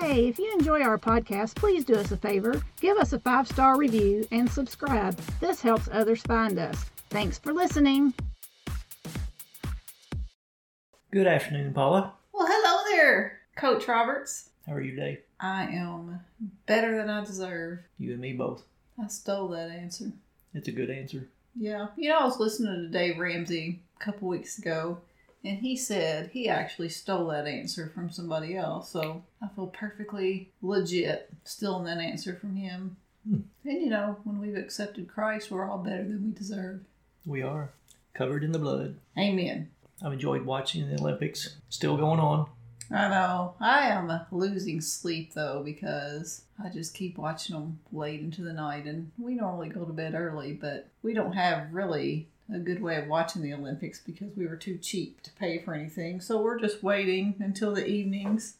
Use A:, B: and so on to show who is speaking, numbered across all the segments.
A: Hey, if you enjoy our podcast, please do us a favor. Give us a five star review and subscribe. This helps others find us. Thanks for listening.
B: Good afternoon, Paula.
C: Well, hello there, Coach Roberts.
B: How are you today?
C: I am better than I deserve.
B: You and me both.
C: I stole that answer.
B: It's a good answer.
C: Yeah. You know, I was listening to Dave Ramsey a couple weeks ago, and he said he actually stole that answer from somebody else. So I feel perfectly legit stealing that answer from him.
B: Hmm.
C: And you know, when we've accepted Christ, we're all better than we deserve.
B: We are covered in the blood.
C: Amen.
B: I've enjoyed watching the Olympics. Still going on.
C: I know. I am losing sleep though because I just keep watching them late into the night, and we normally go to bed early, but we don't have really a good way of watching the Olympics because we were too cheap to pay for anything. So we're just waiting until the evenings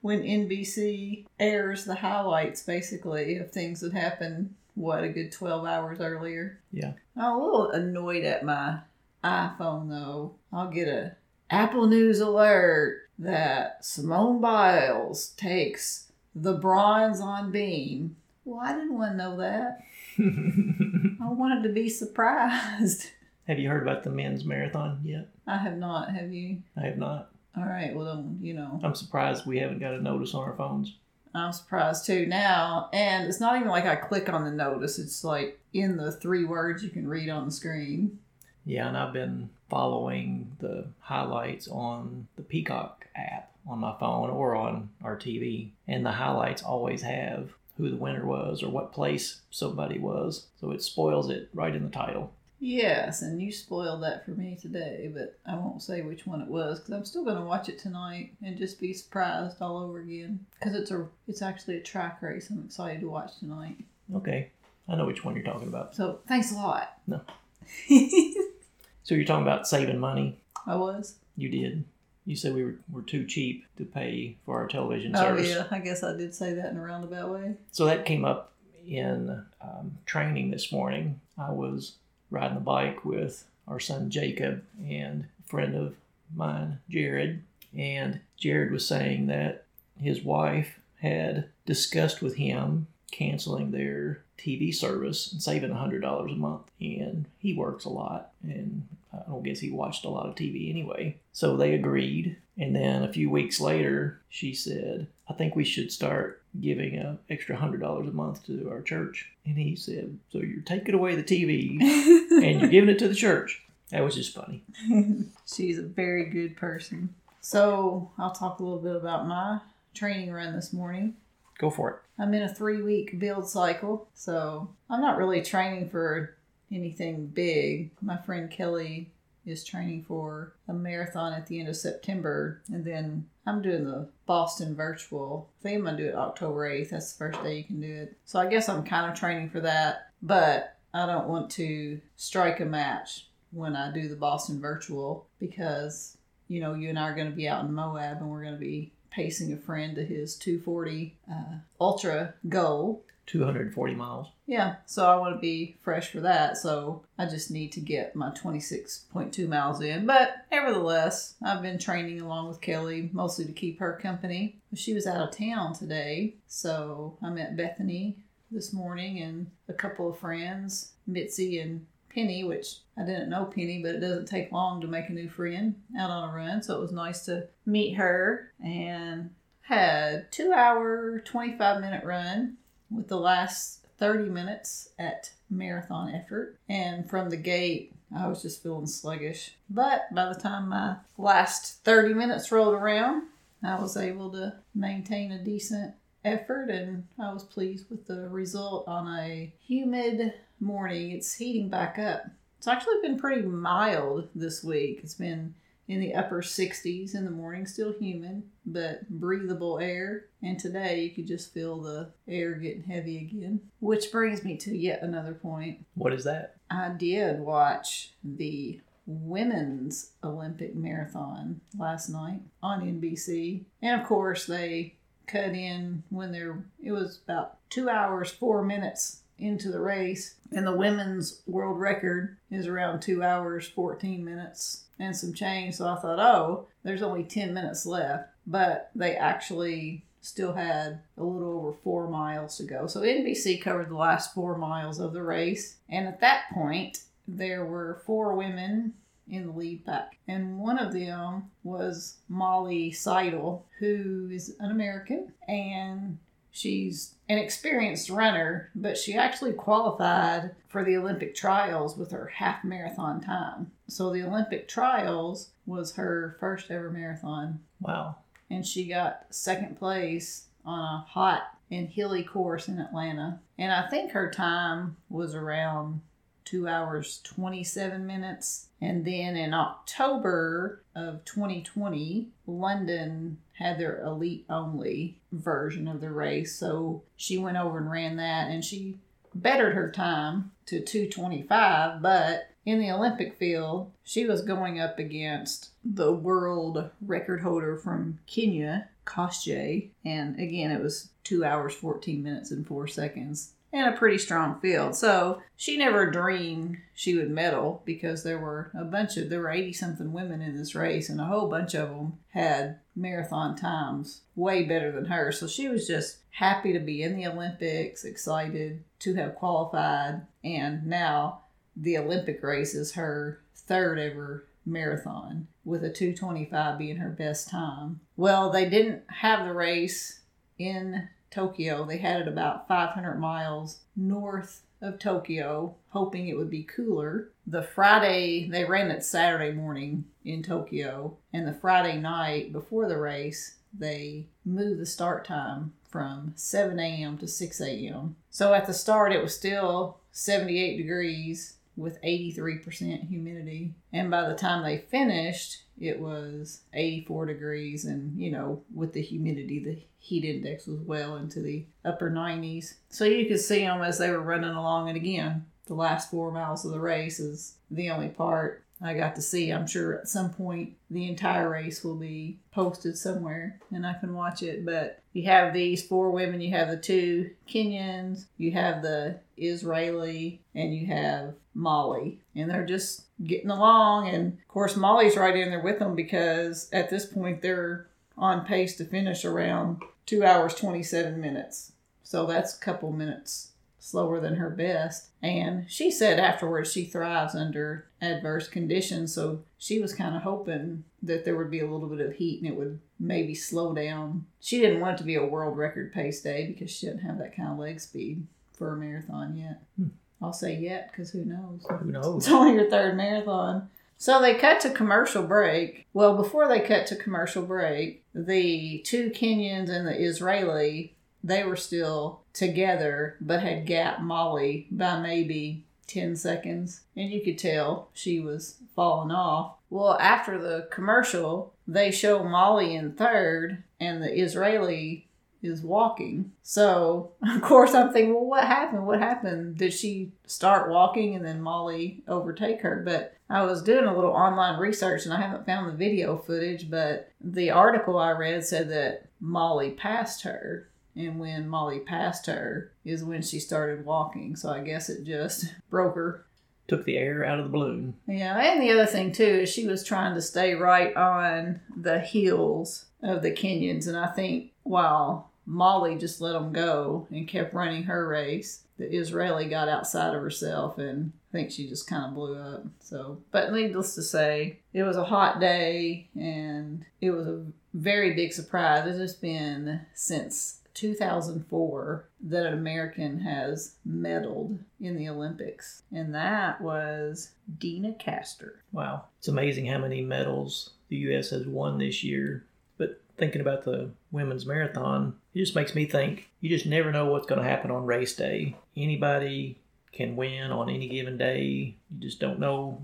C: when NBC airs the highlights basically of things that happened. What a good twelve hours earlier.
B: Yeah.
C: I'm a little annoyed at my iPhone though. I'll get a Apple News alert that Simone Biles takes the bronze on beam. Well, I didn't want to know that. I wanted to be surprised.
B: Have you heard about the men's marathon yet?
C: I have not. Have you?
B: I have not.
C: All right. Well, then, you know,
B: I'm surprised we haven't got a notice on our phones.
C: I'm surprised too now. And it's not even like I click on the notice. It's like in the three words you can read on the screen.
B: Yeah, and I've been following the highlights on the Peacock app on my phone or on our TV. And the highlights always have who the winner was or what place somebody was. So it spoils it right in the title.
C: Yes, and you spoiled that for me today, but I won't say which one it was because I'm still going to watch it tonight and just be surprised all over again because it's a it's actually a track race. I'm excited to watch tonight.
B: Okay, I know which one you're talking about.
C: So thanks a lot.
B: No. So you're talking about saving money.
C: I was.
B: You did. You said we were, were too cheap to pay for our television service.
C: Oh yeah, I guess I did say that in a roundabout way.
B: So that came up in um, training this morning. I was riding the bike with our son Jacob and a friend of mine, Jared. And Jared was saying that his wife had discussed with him canceling their TV service and saving $100 a month. And he works a lot, and I don't guess he watched a lot of TV anyway. So they agreed. And then a few weeks later, she said, I think we should start giving an extra $100 a month to our church. And he said, So you're taking away the TV and you're giving it to the church. That was just funny.
C: She's a very good person. So I'll talk a little bit about my training run this morning.
B: Go for it.
C: I'm in a three week build cycle, so I'm not really training for anything big. My friend Kelly is training for a marathon at the end of September, and then I'm doing the Boston virtual. I think I'm gonna do it October 8th. That's the first day you can do it. So I guess I'm kind of training for that, but I don't want to strike a match when I do the Boston virtual because you know you and I are to be out in Moab and we're to be pacing a friend to his 240 uh, ultra goal.
B: 240 miles.
C: Yeah, so I want to be fresh for that. So I just need to get my 26.2 miles in. But nevertheless, I've been training along with Kelly mostly to keep her company. She was out of town today, so I met Bethany this morning and a couple of friends, Mitzi and Penny, which I didn't know Penny, but it doesn't take long to make a new friend out on a run. So it was nice to meet her and had two hour, 25 minute run with the last 30 minutes at marathon effort. And from the gate, I was just feeling sluggish. But by the time my last 30 minutes rolled around, I was able to maintain a decent effort and I was pleased with the result on a humid morning. It's heating back up. It's actually been pretty mild this week. It's been in the upper 60s in the morning, still humid, but breathable air. And today you could just feel the air getting heavy again. Which brings me to yet another point.
B: What is that?
C: I did watch the women's Olympic marathon last night on NBC. And of course, they cut in when there it was about 2 hours 4 minutes into the race and the women's world record is around 2 hours 14 minutes and some change. So I thought oh there's only 10 minutes left. But they actually still had a little over 4 miles to go. So NBC covered the last 4 miles of the race. And at that point there were four women in the lead pack. And one of them was Molly Seidel, who is an American and she's an experienced runner, but she actually qualified for the Olympic trials with her half marathon time. So the Olympic trials was her first ever marathon.
B: Wow.
C: And she got second place on a hot and hilly course in Atlanta. And I think her time was around two hours 27 minutes and then in october of 2020 london had their elite only version of the race. So she went over and ran that and she bettered her time to 225 but in the olympic field she was going up against the world record holder from kenya Kosgei, and again it was two hours 14 minutes and four seconds and a pretty strong field. So she never dreamed she would medal because there were a bunch of there were 80 something women in this race and a whole bunch of them had marathon times way better than her. So she was just happy to be in the Olympics, excited to have qualified and now the Olympic race is her third ever marathon with a 225 being her best time. Well, they didn't have the race in Tokyo. They had it about 500 miles north of Tokyo, hoping it would be cooler. The Friday, they ran it Saturday morning in Tokyo, and the Friday night before the race, they moved the start time from 7 a.m. to 6 a.m. So at the start, it was still 78 degrees with 83% humidity. And by the time they finished, it was 84 degrees. And, you know, with the humidity, the heat index was well into the upper 90s. So you could see them as they were running along. And again, the last four miles of the race is the only part I got to see. I'm sure at some point the entire race will be posted somewhere and I can watch it. But you have these four women, you have the two Kenyans, you have the Israeli, and you have Molly. And they're just getting along. And of course, Molly's right in there with them because at this point they're on pace to finish around two hours, 27 minutes. So that's a couple minutes slower than her best. And she said afterwards she thrives under adverse conditions. So she was kind of hoping that there would be a little bit of heat and it would maybe slow down. She didn't want it to be a world record pace day because she didn't have that kind of leg speed for a marathon yet.
B: Hmm.
C: I'll say yet because who knows?
B: Who knows?
C: It's only your third marathon. So they cut to commercial break. Well, before they cut to commercial break, the two Kenyans and the Israeli they were still together but had gapped Molly by maybe 10 seconds. And you could tell she was falling off. Well, after the commercial, they show Molly in third and the Israeli is walking. So, of course, I'm thinking, well, what happened? What happened? Did she start walking and then Molly overtake her? But I was doing a little online research and I haven't found the video footage, but the article I read said that Molly passed her and when Molly passed her is when she started walking. So I guess it just broke her.
B: Took the air out of the balloon.
C: Yeah, and the other thing too is she was trying to stay right on the heels of the Kenyans, and I think while Molly just let them go and kept running her race, the Israeli got outside of herself and I think she just kind of blew up. So, but needless to say, it was a hot day and it was a very big surprise. It has been since 2004 that an American has medaled in the Olympics, and that was Deena Kastor.
B: Wow. It's amazing how many medals the U.S. has won this year. But thinking about the women's marathon, it just makes me think you just never know what's going to happen on race day. Anybody can win on any given day. You just don't know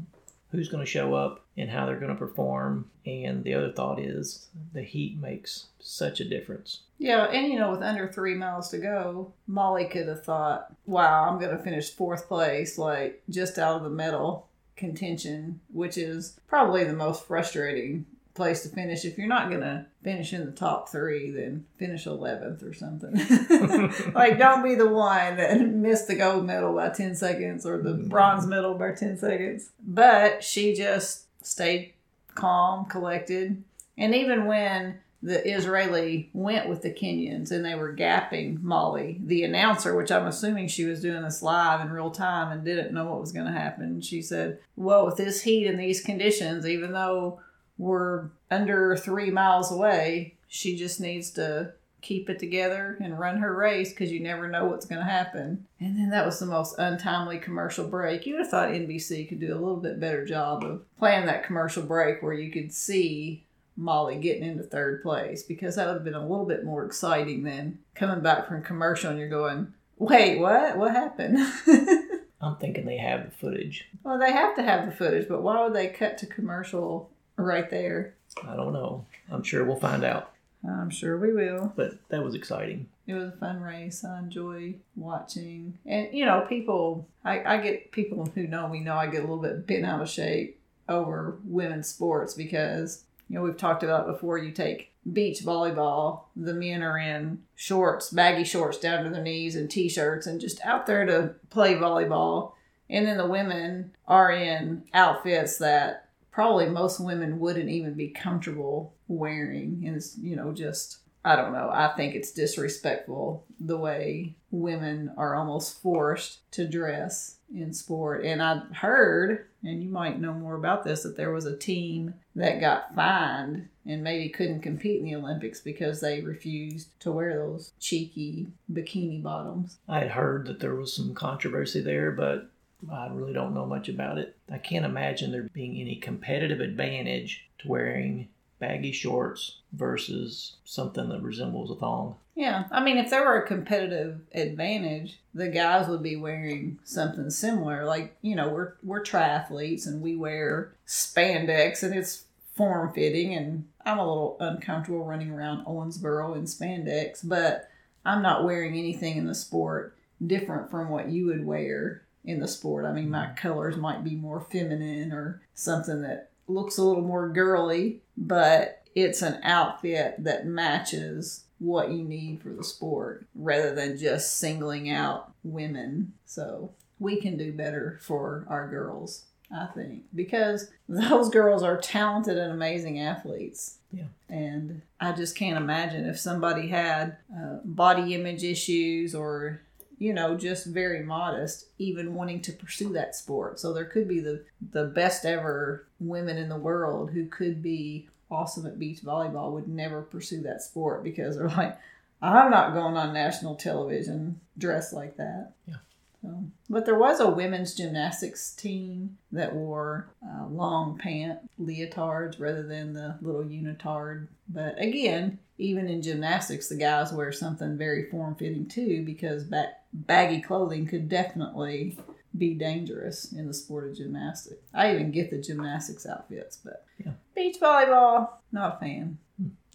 B: who's going to show up and how they're going to perform. And the other thought is the heat makes such a difference.
C: Yeah, and you know, with under three miles to go, Molly could have thought, wow, I'm going to finish fourth place, like just out of the medal contention, which is probably the most frustrating place to finish. If you're not going to finish in the top three, then finish 11th or something. like, don't be the one that missed the gold medal by 10 seconds or the mm-hmm. bronze medal by 10 seconds. But she just stayed calm, collected. And even when the Israeli went with the Kenyans and they were gapping Molly, the announcer, which I'm assuming she was doing this live in real time and didn't know what was going to happen. She said, Well, with this heat and these conditions, even though we're under three miles away, she just needs to keep it together and run her race because you never know what's going to happen. And then that was the most untimely commercial break. You would have thought NBC could do a little bit better job of playing that commercial break where you could see Molly getting into third place because that would have been a little bit more exciting than coming back from commercial and you're going, wait, what? What happened?
B: I'm thinking they have the footage.
C: well, they have to have the footage, but why would they cut to commercial right there?
B: I don't know. I'm sure we'll find out.
C: I'm sure we will.
B: But that was exciting.
C: It was a fun race. I enjoy watching. And, you know, people, I, I get people who know me know I get a little bit bent out of shape over women's sports because, you know, we've talked about before. You take beach volleyball, the men are in shorts, baggy shorts down to their knees and t shirts and just out there to play volleyball. And then the women are in outfits that probably most women wouldn't even be comfortable wearing. It's, you know, just, I don't know. I think it's disrespectful the way women are almost forced to dress in sport. And I heard, and you might know more about this, that there was a team that got fined and maybe couldn't compete in the Olympics because they refused to wear those cheeky bikini bottoms.
B: I had heard that there was some controversy there, but I really don't know much about it. I can't imagine there being any competitive advantage to wearing baggy shorts versus something that resembles a thong.
C: Yeah, I mean, if there were a competitive advantage, the guys would be wearing something similar. Like, you know, we're we're triathletes and we wear spandex and it's form fitting, and I'm a little uncomfortable running around Owensboro in spandex, but I'm not wearing anything in the sport different from what you would wear in the sport. I mean, my colors might be more feminine or something that looks a little more girly, but it's an outfit that matches what you need for the sport rather than just singling out women. So we can do better for our girls, I think, because those girls are talented and amazing athletes.
B: Yeah.
C: And I just can't imagine if somebody had uh, body image issues or you know, just very modest, even wanting to pursue that sport. So there could be the the best ever women in the world who could be awesome at beach volleyball would never pursue that sport because they're like, I'm not going on national television dressed like that.
B: Yeah.
C: So, but there was a women's gymnastics team that wore uh, long pant leotards rather than the little unitard. But again, even in gymnastics, the guys wear something very form fitting too because ba- baggy clothing could definitely be dangerous in the sport of gymnastics. I even get the gymnastics outfits, but
B: Yeah.
C: beach volleyball, not a fan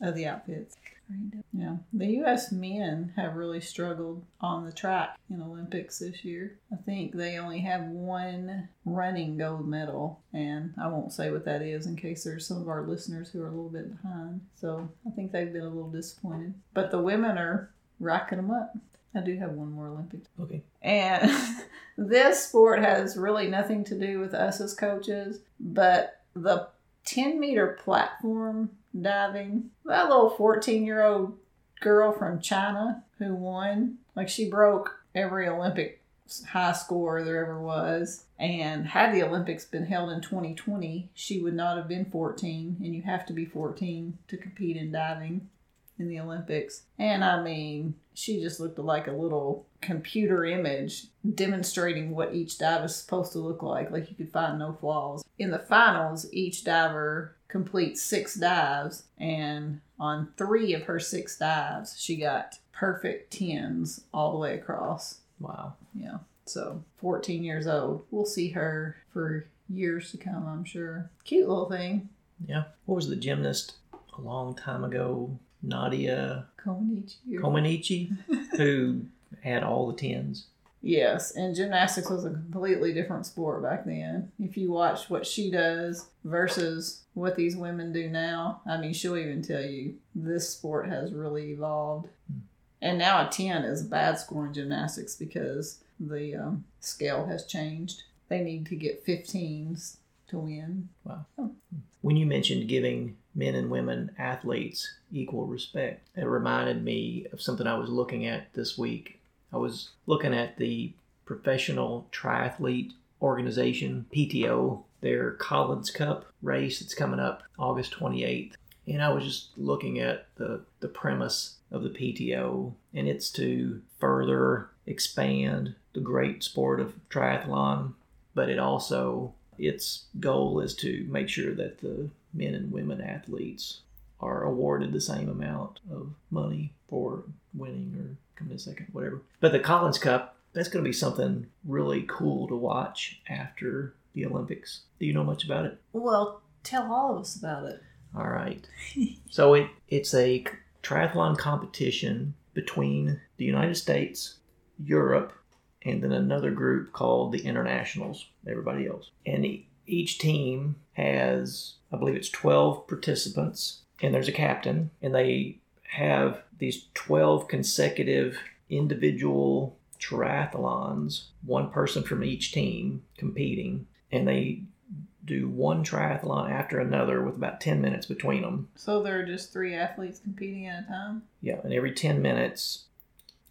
C: of the outfits. Yeah, the U.S. men have really struggled on the track in Olympics this year. I think they only have one running gold medal, and I won't say what that is in case there's some of our listeners who are a little bit behind. So I think they've been a little disappointed. But the women are racking them up. I do have one more Olympics.
B: Okay.
C: And this sport has really nothing to do with us as coaches, but the 10 meter platform diving, that little 14 year old girl from China who won, like she broke every Olympic high score there ever was. And had the Olympics been held in 2020, she would not have been 14, and you have to be 14 to compete in diving in the Olympics. And I mean, she just looked like a little computer image demonstrating what each dive is supposed to look like. Like you could find no flaws. In the finals, each diver completes six dives, and on three of her six dives, she got perfect tens all the way across.
B: Wow.
C: Yeah. So 14 years old. We'll see her for years to come, I'm sure. Cute little thing.
B: Yeah. What was the gymnast a long time ago? Nadia
C: or-
B: Comaneci, who had all the tens.
C: Yes, and gymnastics was a completely different sport back then. If you watch what she does versus what these women do now, I mean, she'll even tell you this sport has really evolved. And now a 10 is a bad score in gymnastics because the um, scale has changed. They need to get 15s to win. Wow.
B: When you mentioned giving men and women athletes equal respect, it reminded me of something I was looking at this week. I was looking at the Professional Triathlete Organization, PTO, their Collins Cup race that's coming up August 28th. And I was just looking at the, the premise of the PTO, and it's to further expand the great sport of triathlon, but it also its goal is to make sure that the men and women athletes are awarded the same amount of money for winning or coming in second, whatever. But the Collins Cup, that's going to be something really cool to watch after the Olympics. Do you know much about it?
C: Well, tell all of us about it.
B: All right. so it it's a triathlon competition between the United States, Europe, and then another group called the Internationals. Everybody else, and each team has, I believe it's twelve participants, and there's a captain, and they have these twelve consecutive individual triathlons. One person from each team competing, and they do one triathlon after another with about 10 minutes between them.
C: So there are just three athletes competing at a time?
B: Yeah, and every 10 minutes,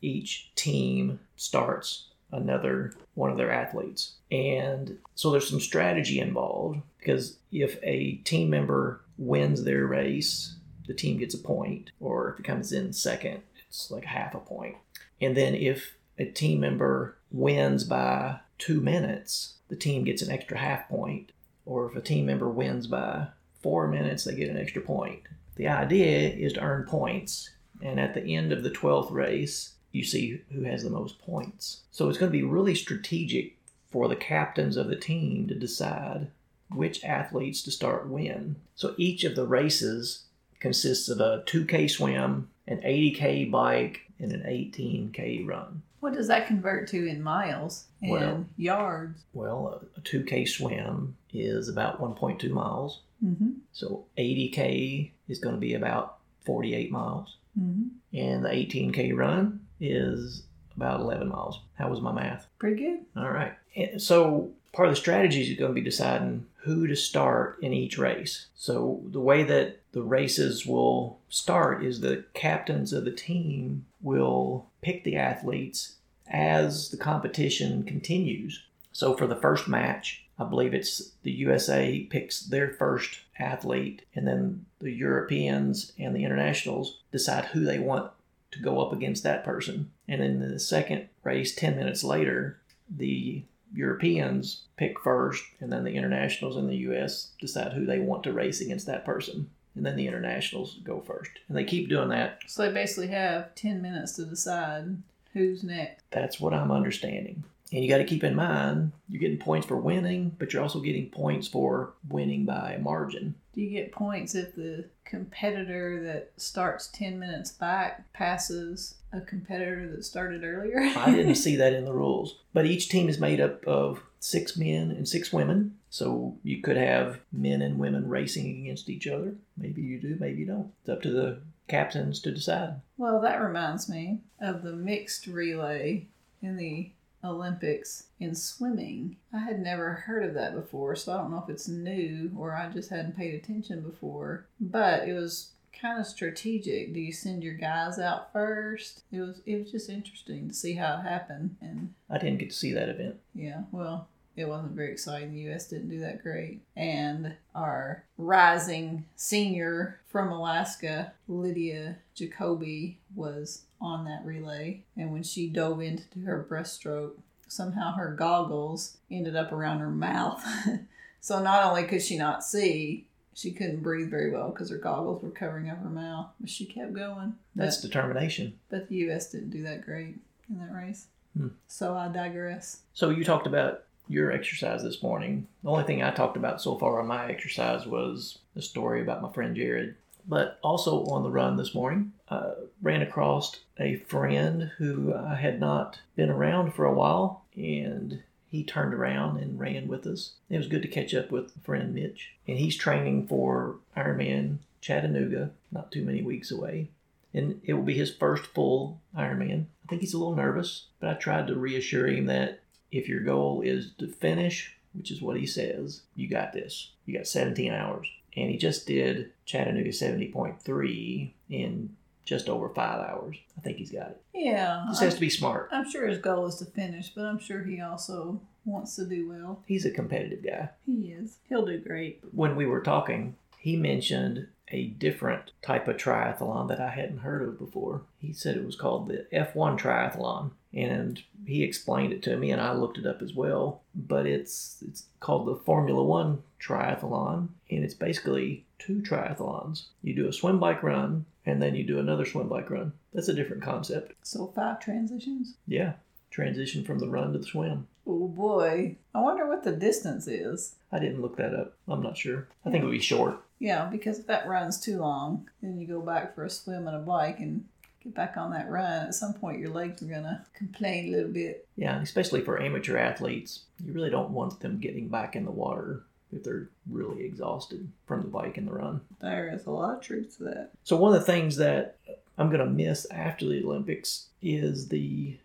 B: each team starts another one of their athletes. And so there's some strategy involved because if a team member wins their race, the team gets a point, or if it comes in second, it's like half a point. And then if a team member wins by two minutes, the team gets an extra half point. Or if a team member wins by four minutes, they get an extra point. The idea is to earn points, and at the end of the 12th race, you see who has the most points. So it's going to be really strategic for the captains of the team to decide which athletes to start when. So each of the races consists of a 2K swim, an 80K bike, and an 18K run.
C: What does that convert to in miles and
B: Well-
C: yards?
B: Well, a 2K swim is about 1.2 miles.
C: Mm-hmm.
B: So 80K is going to be about 48 miles.
C: Mm-hmm.
B: And the 18K run is about 11 miles. How was my math?
C: Pretty good.
B: All right. So part of the strategy is going to be deciding who to start in each race. So the way that the races will start is the captains of the team will pick the athletes as the competition continues. So for the first match, I believe it's the USA picks their first athlete, and then the Europeans and the internationals decide who they want to go up against that person. And then the second race, 10 minutes later, the Europeans pick first, and then the internationals in the US decide who they want to race against that person. And then the internationals go first. And they keep doing that.
C: So they basically have 10 minutes to decide who's next.
B: That's what I'm understanding. And you got to keep in mind, you're getting points for winning, but you're also getting points for winning by a margin.
C: Do you get points if the competitor that starts 10 minutes back passes a competitor that started earlier?
B: I didn't see that in the rules. But each team is made up of six men and six women. So you could have men and women racing against each other. Maybe you do, maybe you don't. It's up to the captains to decide.
C: Well, that reminds me of the mixed relay in the Olympics in swimming. I had never heard of that before, so I don't know if it's new or I just hadn't paid attention before. But it was kind of strategic. Do you send your guys out first? It was it was just interesting to see how it happened and
B: I didn't get to see that event.
C: yeah, well, it wasn't very exciting. The U.S. didn't do that great. And our rising senior from Alaska, Lydia Jacoby, was on that relay. And when she dove into her breaststroke, somehow her goggles ended up around her mouth. so not only could she not see, she couldn't breathe very well because her goggles were covering up her mouth. But she kept going.
B: That's determination.
C: But, but the U.S. didn't do that great in that race.
B: Hmm.
C: So I digress.
B: So you talked about your exercise this morning. The only thing I talked about so far on my exercise was the story about my friend Jared. But also on the run this morning, uh, ran across a friend who I had not been around for a while, and he turned around and ran with us. It was good to catch up with friend Mitch, and he's training for Ironman Chattanooga, not too many weeks away. And it will be his first full Ironman. I think he's a little nervous, but I tried to reassure him that if your goal is to finish, which is what he says, you got this. You got 17 hours. And he just did Chattanooga 70.3 in just over five hours. I think he's got it.
C: Yeah.
B: Just has to be smart.
C: I'm sure his goal is to finish, but I'm sure he also wants to do well.
B: He's a competitive guy.
C: He is. He'll do great.
B: When we were talking, he mentioned a different type of triathlon that I hadn't heard of before. He said it was called the F1 triathlon and he explained it to me and I looked it up as well. But it's it's called the Formula 1 triathlon and it's basically two triathlons. You do a swim bike run and then you do another swim bike run. That's a different concept.
C: So five transitions?
B: Yeah. Transition from the run to the swim.
C: Oh boy. I wonder what the distance is.
B: I didn't look that up. I'm not sure. I think it would be short.
C: Yeah, because if that run's too long, then you go back for a swim and a bike and get back on that run. At some point, your legs are going to complain a little bit.
B: Yeah, especially for amateur athletes, you really don't want them getting back in the water if they're really exhausted from the bike and the run.
C: There is a lot of truth to that.
B: So, one of the things that I'm going to miss after the Olympics is the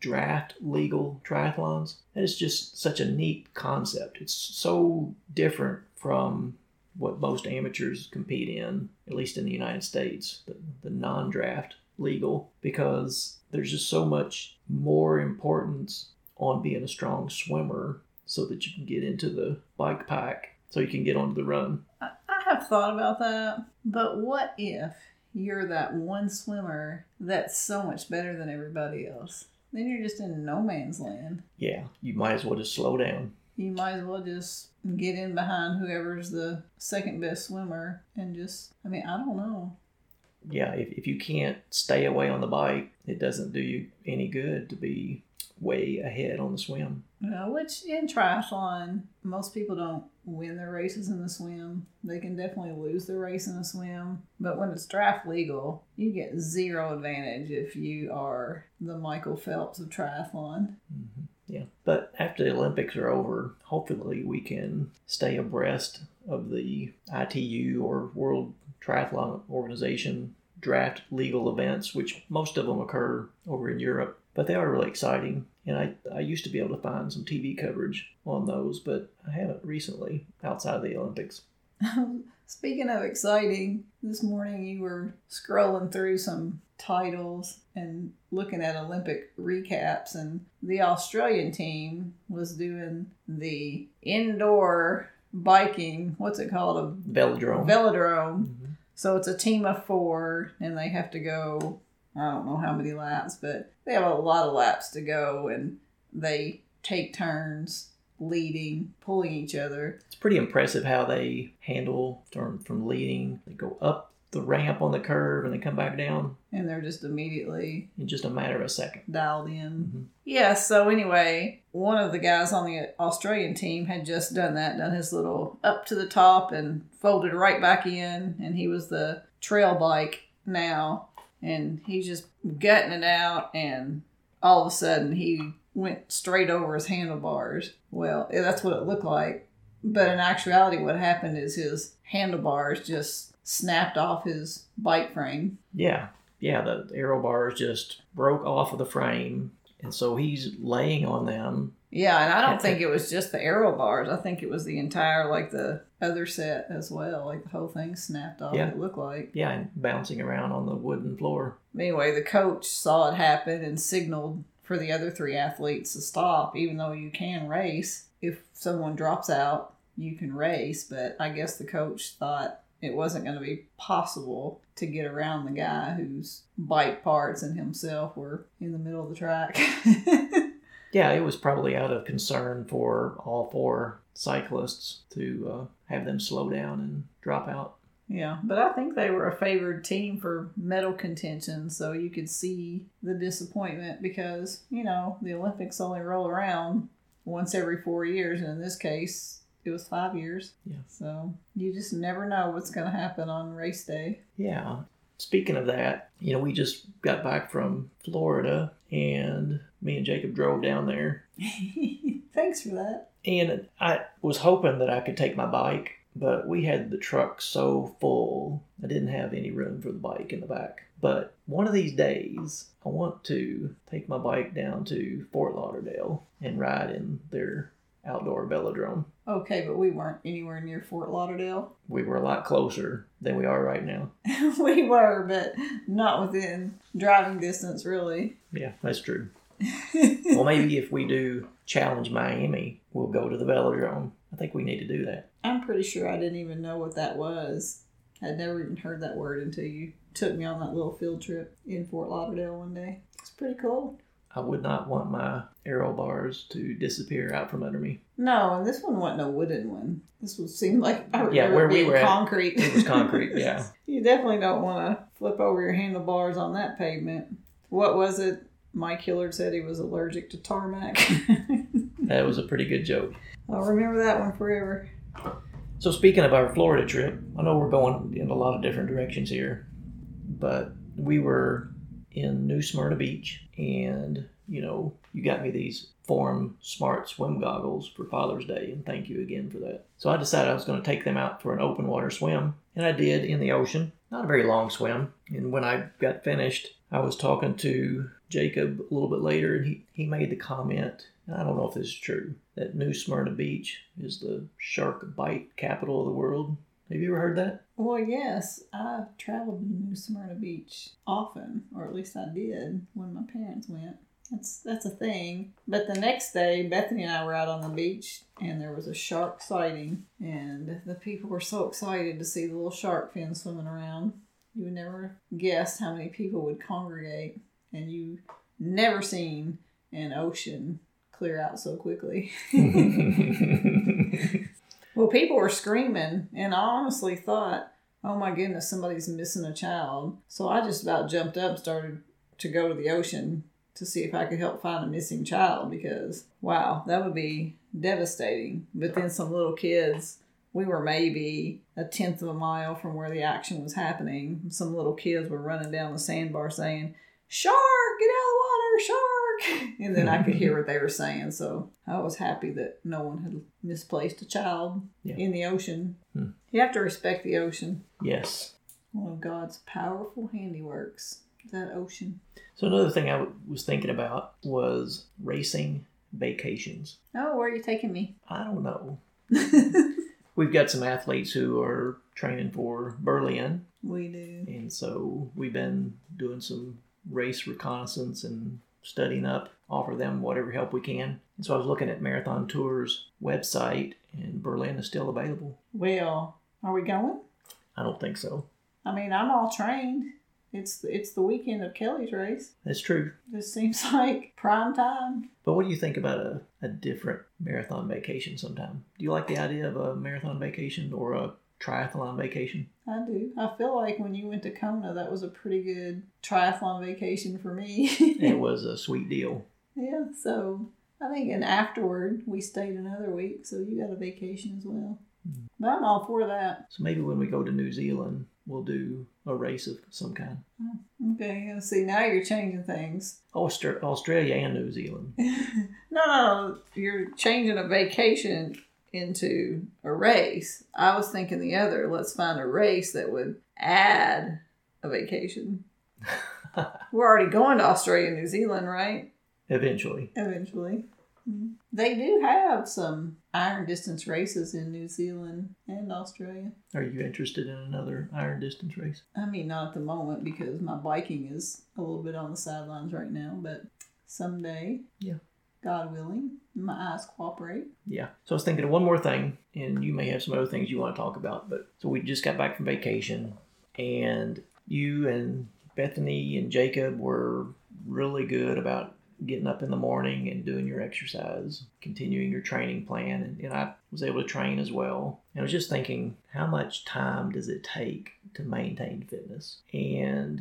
B: draft legal triathlons. That is just such a neat concept. It's so different from what most amateurs compete in, at least in the United States, the, the non draft legal, because there's just so much more importance on being a strong swimmer so that you can get into the bike pack so you can get onto the run.
C: I, have thought about that, but what if you're that one swimmer that's so much better than everybody else? Then you're just in no man's land.
B: Yeah, you might as well just slow down.
C: You might as well just get in behind whoever's the second best swimmer and just, I mean, I don't know.
B: Yeah, if, if you can't stay away on the bike, it doesn't do you any good to be way ahead on the swim.
C: Yeah, which in triathlon, most people don't win their races in the swim. They can definitely lose their race in the swim. But when it's draft legal, you get zero advantage if you are the Michael Phelps of triathlon.
B: Mm-hmm. Yeah. But after the Olympics are over, hopefully we can stay abreast of the ITU or World Triathlon Organization draft legal events, which most of them occur over in Europe. But they are really exciting. And I, I used to be able to find some TV coverage on those, but I haven't recently outside of the Olympics.
C: Speaking of exciting, this morning you were scrolling through some titles and looking at Olympic recaps, and the Australian team was doing the indoor biking. What's it called? A
B: velodrome.
C: Velodrome. Mm-hmm. So it's a team of four, and they have to go. I don't know how many laps, but they have a lot of laps to go, and they take turns leading, pulling each other.
B: It's pretty impressive how they handle from, from leading. They go up the ramp on the curve and they come back down.
C: And they're just immediately
B: in just a matter of a second
C: dialed in. Mm-hmm. Yeah, so anyway, one of the guys on the Australian team had just done that, done his little up to the top and folded right back in, and he was the trail bike now, and he's just gutting it out, and all of a sudden he went straight over his handlebars. Well, that's what it looked like. But in actuality, what happened is his handlebars just snapped off his bike frame.
B: Yeah. Yeah. The aero bars just broke off of the frame. And so he's laying on them.
C: Yeah. And I don't think it was just the aero bars. I think it was the entire, like the other set as well. Like the whole thing snapped off, yeah. it looked like.
B: Yeah. And bouncing around on the wooden floor.
C: Anyway, the coach saw it happen and signaled for the other three athletes to stop, even though you can race. If someone drops out, you can race, but I guess the coach thought it wasn't going to be possible to get around the guy whose bike parts and himself were in the middle of the track.
B: yeah, it was probably out of concern for all four cyclists to uh, have them slow down and drop out.
C: Yeah, but I think they were a favored team for medal contention, so you could see the disappointment because, you know, the Olympics only roll around once every four years, and in this case, it was five years.
B: Yeah.
C: So you just never know what's going to happen on race day.
B: Yeah. Speaking of that, you know, we just got back from Florida and me and Jacob drove down there.
C: Thanks for that.
B: And I was hoping that I could take my bike, but we had the truck so full, I didn't have any room for the bike in the back. But one of these days, I want to take my bike down to Fort Lauderdale and ride in their outdoor velodrome.
C: Okay, but we weren't anywhere near Fort Lauderdale.
B: We were a lot closer than we are right now.
C: we were, but not within driving distance, really.
B: Yeah, that's true. well, maybe if we do Challenge Miami, we'll go to the velodrome. I think we need to do that.
C: I'm pretty sure I didn't even know what that was. I'd never even heard that word until you took me on that little field trip in Fort Lauderdale one day. It's pretty cool.
B: I would not want my aero bars to disappear out from under me.
C: No, and this one wasn't a wooden one. This would seem like I
B: Yeah, where we were at,
C: concrete.
B: It was concrete, yeah.
C: you definitely don't want to flip over your handlebars on that pavement. What was it? Mike Hillard said he was allergic to tarmac.
B: That was a pretty good joke.
C: I'll remember that one forever.
B: So speaking of our Florida trip, I know we're going in a lot of different directions here, but we were in New Smyrna Beach, and you know, you got me these Form Smart swim goggles for Father's Day, and thank you again for that. So I decided I was going to take them out for an open water swim, and I did in the ocean. Not a very long swim, and when I got finished, I was talking to Jacob a little bit later, and he, he made the comment, I don't know if this is true, that New Smyrna Beach is the shark bite capital of the world. Have you ever heard that?
C: Well, yes, I've traveled to New Smyrna Beach often, or at least I did when my parents went. That's that's a thing. But the next day, Bethany and I were out on the beach, and there was a shark sighting, and the people were so excited to see the little shark fin swimming around. You would never guess how many people would congregate, and you never seen an ocean clear out so quickly. Well, people were screaming, and I honestly thought, oh my goodness, somebody's missing a child. So I just about jumped up started to go to the ocean to see if I could help find a missing child because, wow, that would be devastating. But then some little kids, we were maybe a tenth of a mile from where the action was happening. Some little kids were running down the sandbar saying, Shark, get out of the water, shark. And then I could hear what they were saying. So I was happy that no one had misplaced a child
B: Yeah.
C: in the ocean.
B: Hmm.
C: You have to respect the ocean.
B: yes.
C: One of God's powerful handiworks. That ocean.
B: So another thing I w- was thinking about was racing vacations.
C: Oh, where are you taking me?
B: I don't know. We've got some athletes who are training for Berlin,
C: we do.
B: and so we've been doing some race reconnaissance and studying up, offer them whatever help we can. And so I was looking at Marathon Tours website, and Berlin is still available.
C: Well, are we going?
B: I don't think so.
C: I mean, I'm all trained. It's it's the weekend of Kelly's race.
B: That's true.
C: This seems like prime time.
B: But what do you think about a, a different marathon vacation sometime? Do you like the idea of a marathon vacation or a triathlon vacation?
C: I do. I feel like when you went to Kona, that was a pretty good triathlon vacation for me.
B: It was a sweet deal.
C: yeah, so I think, and afterward, we stayed another week, so you got a vacation as well. Hmm. But I'm all for that.
B: So maybe when we go to New Zealand, we'll do a race of some kind. Hmm.
C: Okay, yeah, see, now you're changing things.
B: Austra- Australia and New Zealand.
C: No, no, you're changing a vacation into a race. I was thinking the other. Let's find a race that would add a vacation. We're already going to Australia and New Zealand, right?
B: Eventually.
C: Eventually. Mhm. They do have some iron distance races in New Zealand and Australia.
B: Are you interested in another iron distance race?
C: I mean, not at the moment because my biking is a little bit on the sidelines right now, but someday,
B: Yeah.
C: God willing, my eyes cooperate.
B: Yeah. So I was thinking of one more thing, and you may have some other things you want to talk about. But so we just got back from vacation, and you and Bethany and Jacob were really good about getting up in the morning and doing your exercise, continuing your training plan, and, and I was able to train as well. And I was just thinking, how much time does it take to maintain fitness? And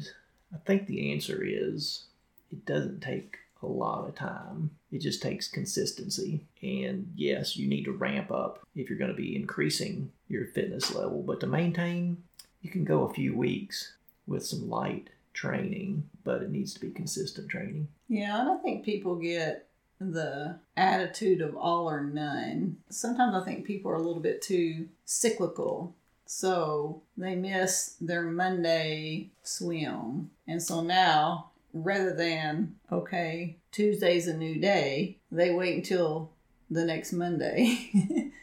B: I think the answer is it doesn't take a lot of time. It just takes consistency. And yes, you need to ramp up if you're going to be increasing your fitness level. But to maintain, you can go a few weeks with some light training, but it needs to be consistent training.
C: Yeah, and I think people get the attitude of all or none. Sometimes I think people are a little bit too cyclical. So they miss their Monday swim. And so now, rather than, okay, Tuesday's a new day, they wait until the next Monday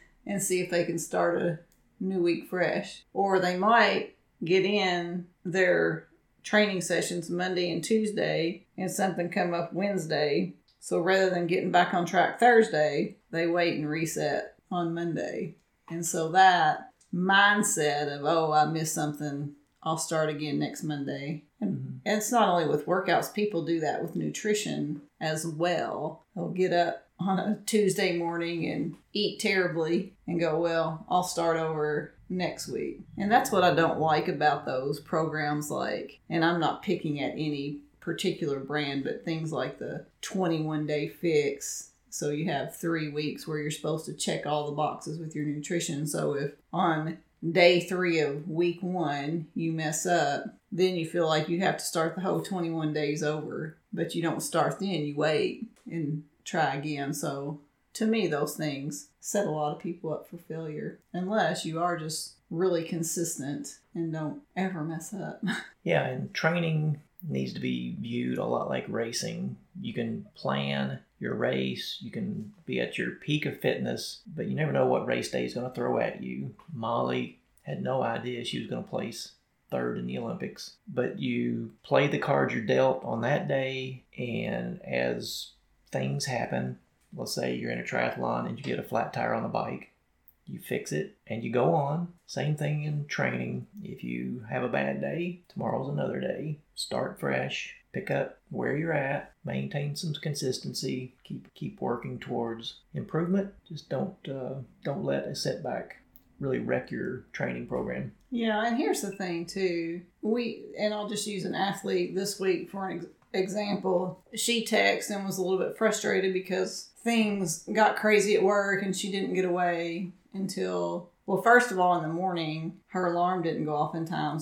C: and see if they can start a new week fresh. Or they might get in their training sessions Monday and Tuesday and something come up Wednesday. So rather than getting back on track Thursday, they wait and reset on Monday. And so that mindset of, oh, I missed something, I'll start again next Monday. And,
B: Mhm.
C: and it's not only with workouts, people do that with nutrition as well. They'll get up on a Tuesday morning and eat terribly and go, well, I'll start over next week. And that's what I don't like about those programs like and I'm not picking at any particular brand, but things like the 21 day fix. So you have 3 weeks where you're supposed to check all the boxes with your nutrition. So if on day 3 of week 1 you mess up, then you feel like you have to start the whole 21 days over, but you don't start then, you wait and try again. So to me, those things set a lot of people up for failure unless you are just really consistent and don't ever mess up.
B: Yeah, and training needs to be viewed a lot like racing. You can plan your race, you can be at your peak of fitness, but you never know what race day is going to throw at you. Molly had no idea she was going to place third in the Olympics, but you play the cards you're dealt on that day, and as things happen, let's say you're in a triathlon and you get a flat tire on the bike, you fix it and you go on. Same thing in training. If you have a bad day, tomorrow's another day. Start fresh, pick up where you're at, maintain some consistency, keep keep working towards improvement. Just don't uh, don't let a setback really wreck your training program.
C: Yeah, and here's the thing too. We and I'll just use an athlete this week for an ex- example. She texted and was a little bit frustrated because things got crazy at work and she didn't get away until well, first of all, in the morning, her alarm didn't go off in time.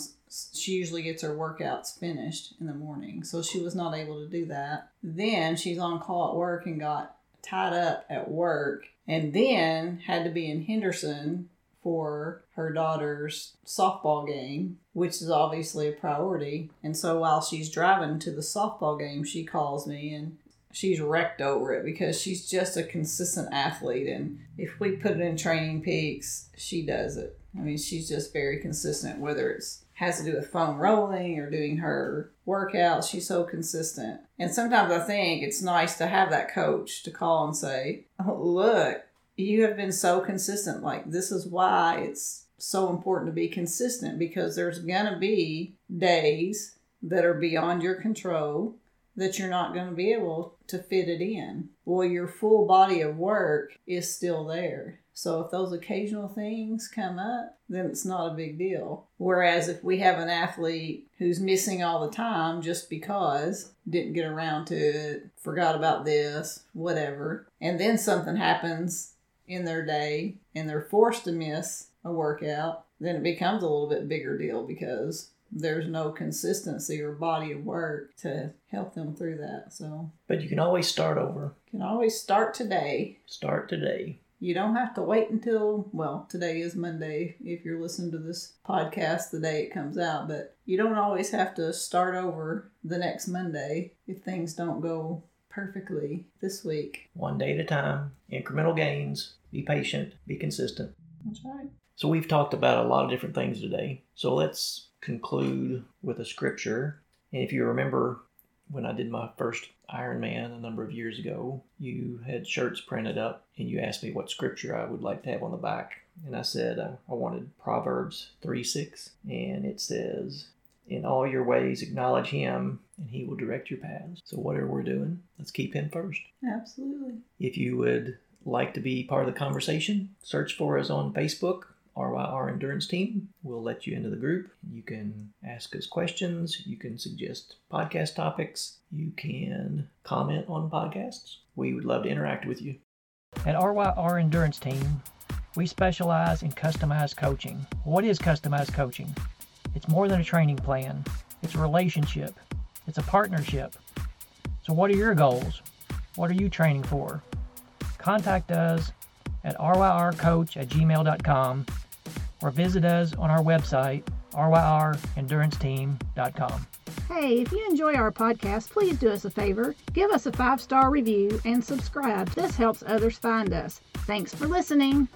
C: She usually gets her workouts finished in the morning, so she was not able to do that. Then she's on call at work and got tied up at work, and then had to be in Henderson for her daughter's softball game, which is obviously a priority. And so while she's driving to the softball game, she calls me and she's wrecked over it because she's just a consistent athlete. And if we put it in TrainingPeaks, she does it. I mean, she's just very consistent, whether it's has to do with foam rolling or doing her workouts. She's so consistent. And sometimes I think it's nice to have that coach to call and say, oh, look, you have been so consistent. Like, this is why it's so important to be consistent because there's going to be days that are beyond your control that you're not going to be able to fit it in. Well, your full body of work is still there. So if those occasional things come up, then it's not a big deal. Whereas if we have an athlete who's missing all the time just because didn't get around to it, forgot about this, whatever, and then something happens in their day and they're forced to miss a workout, then it becomes a little bit bigger deal because there's no consistency or body of work to help them through that. So
B: But you can always start over.
C: you can always start today.
B: Start today.
C: You don't have to wait until, well, today is Monday if you're listening to this podcast the day it comes out, but you don't always have to start over the next Monday if things don't go perfectly this week.
B: One day at a time, incremental gains, be patient, be consistent.
C: That's right.
B: So we've talked about a lot of different things today. So let's conclude with a scripture. And if you remember when I did my first Ironman a number of years ago, you had shirts printed up and you asked me what scripture I would like to have on the back. And I said uh, I wanted Proverbs 3 6. And it says, In all your ways acknowledge him and he will direct your paths. So whatever we're doing, let's keep him first.
C: Absolutely.
B: If you would like to be part of the conversation, search for us on Facebook
D: RYR Endurance Team. We'll let you into the group. You can ask us questions. You can suggest podcast topics. You can comment on podcasts. We would love to interact with you.
B: At RYR Endurance Team, we specialize in customized coaching. What is customized coaching? It's more than a training plan, it's a relationship, it's a partnership. So, what are your goals? What are you training for? Contact us at ryrcoach at gmail.com or visit us on our website, ryrenduranceteam.com.
C: Hey, if you enjoy our podcast, please do us a favor. Give us a five star review and subscribe. This helps others find us. Thanks for listening.